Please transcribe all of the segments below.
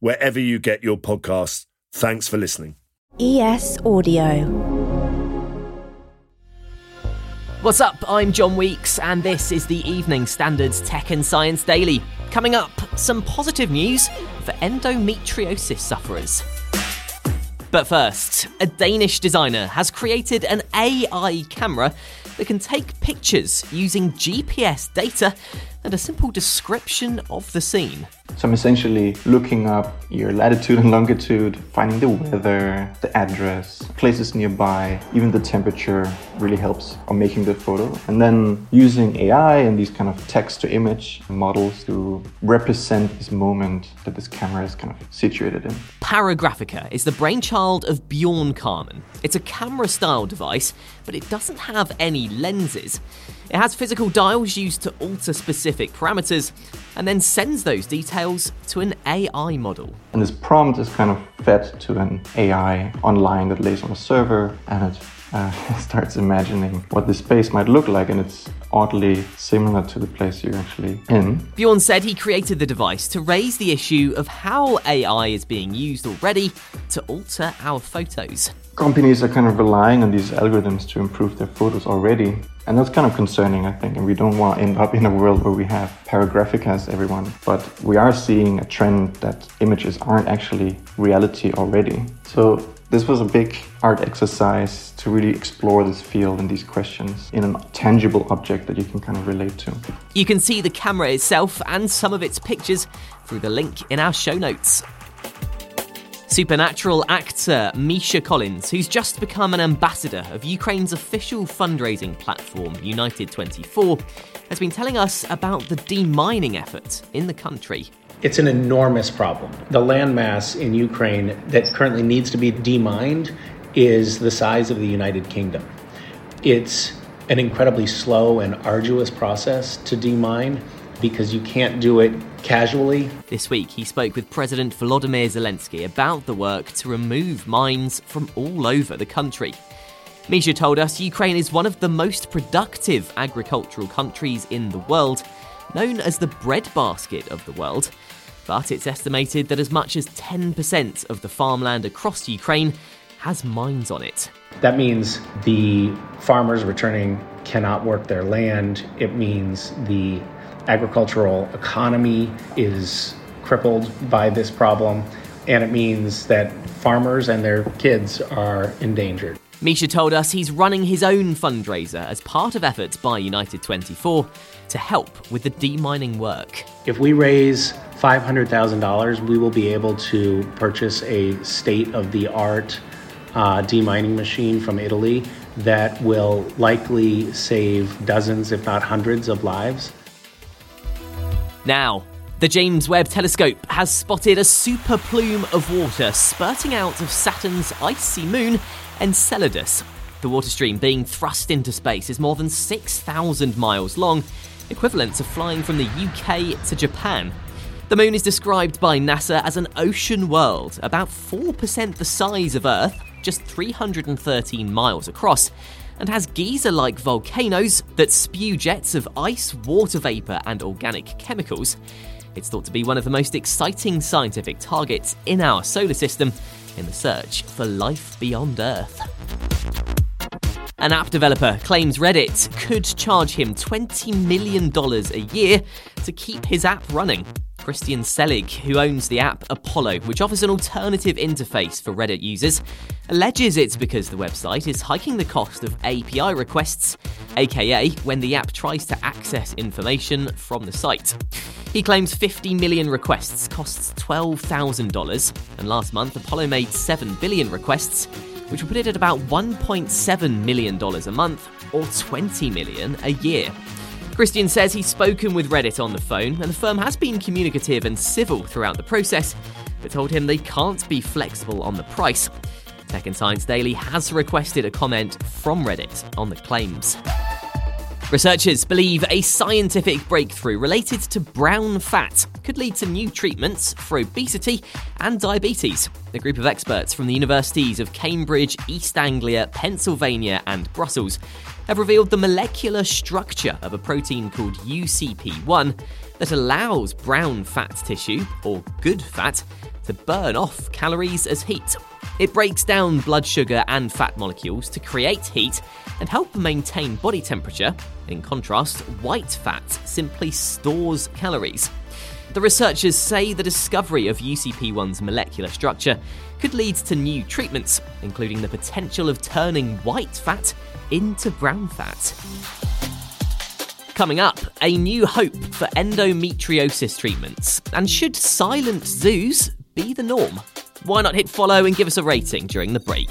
wherever you get your podcasts. Thanks for listening. ES Audio. What's up? I'm John Weeks, and this is the Evening Standards Tech and Science Daily. Coming up, some positive news for endometriosis sufferers. But first, a Danish designer has created an AI camera that can take pictures using GPS data and a simple description of the scene. So I'm essentially looking up your latitude and longitude, finding the weather, the address, places nearby, even the temperature really helps on making the photo. And then using AI and these kind of text to image models to represent this moment that this camera is kind of situated in. Paragraphica is the brainchild of Bjorn Karmann. It's a camera style device, but it doesn't have any lenses. It has physical dials used to alter specific parameters and then sends those details to an AI model. And this prompt is kind of fed to an AI online that lays on a server and it uh, starts imagining what the space might look like, and it's oddly similar to the place you're actually in. Bjorn said he created the device to raise the issue of how AI is being used already to alter our photos. Companies are kind of relying on these algorithms to improve their photos already. And that's kind of concerning, I think. And we don't want to end up in a world where we have paragraphicas everyone. But we are seeing a trend that images aren't actually reality already. So this was a big art exercise to really explore this field and these questions in a tangible object that you can kind of relate to. You can see the camera itself and some of its pictures through the link in our show notes. Supernatural actor Misha Collins, who's just become an ambassador of Ukraine's official fundraising platform, United 24, has been telling us about the demining effort in the country. It's an enormous problem. The landmass in Ukraine that currently needs to be demined is the size of the United Kingdom. It's an incredibly slow and arduous process to demine because you can't do it casually. This week, he spoke with President Volodymyr Zelensky about the work to remove mines from all over the country. Misha told us Ukraine is one of the most productive agricultural countries in the world, known as the breadbasket of the world but it's estimated that as much as 10% of the farmland across Ukraine has mines on it. That means the farmers returning cannot work their land. It means the agricultural economy is crippled by this problem. And it means that farmers and their kids are endangered. Misha told us he's running his own fundraiser as part of efforts by United 24 to help with the demining work. If we raise $500,000, we will be able to purchase a state of the art uh, demining machine from Italy that will likely save dozens, if not hundreds, of lives. Now, the James Webb Telescope has spotted a super plume of water spurting out of Saturn's icy moon, Enceladus. The water stream being thrust into space is more than 6,000 miles long, equivalent to flying from the UK to Japan. The moon is described by NASA as an ocean world, about 4% the size of Earth, just 313 miles across, and has geyser like volcanoes that spew jets of ice, water vapour, and organic chemicals. It's thought to be one of the most exciting scientific targets in our solar system in the search for life beyond Earth. An app developer claims Reddit could charge him $20 million a year to keep his app running. Christian Selig, who owns the app Apollo, which offers an alternative interface for Reddit users, alleges it's because the website is hiking the cost of API requests, aka when the app tries to access information from the site. He claims 50 million requests costs $12,000, and last month Apollo made 7 billion requests, which would put it at about $1.7 million a month or 20 million a year. Christian says he's spoken with Reddit on the phone, and the firm has been communicative and civil throughout the process, but told him they can't be flexible on the price. Tech and Science Daily has requested a comment from Reddit on the claims. Researchers believe a scientific breakthrough related to brown fat could lead to new treatments for obesity and diabetes. A group of experts from the universities of Cambridge, East Anglia, Pennsylvania, and Brussels have revealed the molecular structure of a protein called UCP1 that allows brown fat tissue, or good fat, to burn off calories as heat. It breaks down blood sugar and fat molecules to create heat and help maintain body temperature. In contrast, white fat simply stores calories. The researchers say the discovery of UCP1's molecular structure could lead to new treatments, including the potential of turning white fat into brown fat. Coming up, a new hope for endometriosis treatments. And should silent zoos be the norm? Why not hit follow and give us a rating during the break?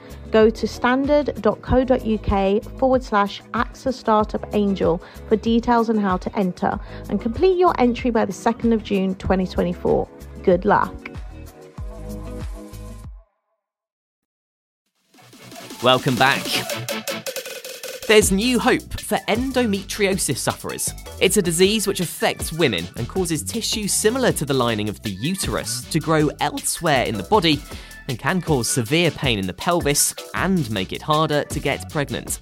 Go to standard.co.uk forward slash AXA Startup Angel for details on how to enter and complete your entry by the 2nd of June 2024. Good luck. Welcome back. There's new hope for endometriosis sufferers. It's a disease which affects women and causes tissue similar to the lining of the uterus to grow elsewhere in the body and can cause severe pain in the pelvis and make it harder to get pregnant.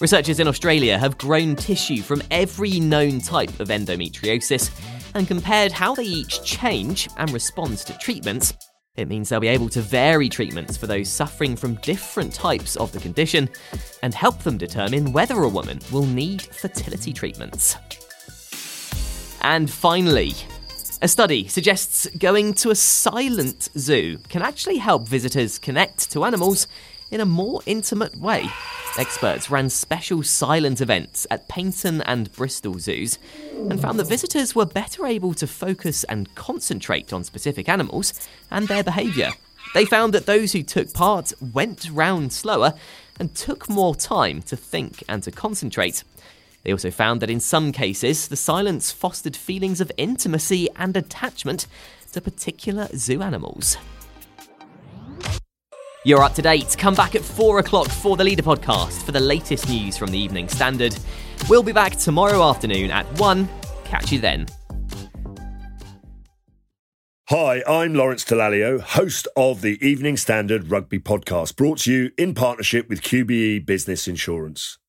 Researchers in Australia have grown tissue from every known type of endometriosis and compared how they each change and respond to treatments. It means they'll be able to vary treatments for those suffering from different types of the condition and help them determine whether a woman will need fertility treatments. And finally, a study suggests going to a silent zoo can actually help visitors connect to animals in a more intimate way. Experts ran special silent events at Paignton and Bristol zoos and found that visitors were better able to focus and concentrate on specific animals and their behaviour. They found that those who took part went round slower and took more time to think and to concentrate. They also found that in some cases, the silence fostered feelings of intimacy and attachment to particular zoo animals. You're up to date. Come back at 4 o'clock for the Leader podcast for the latest news from the Evening Standard. We'll be back tomorrow afternoon at 1. Catch you then. Hi, I'm Lawrence Dallaglio, host of the Evening Standard Rugby Podcast, brought to you in partnership with QBE Business Insurance.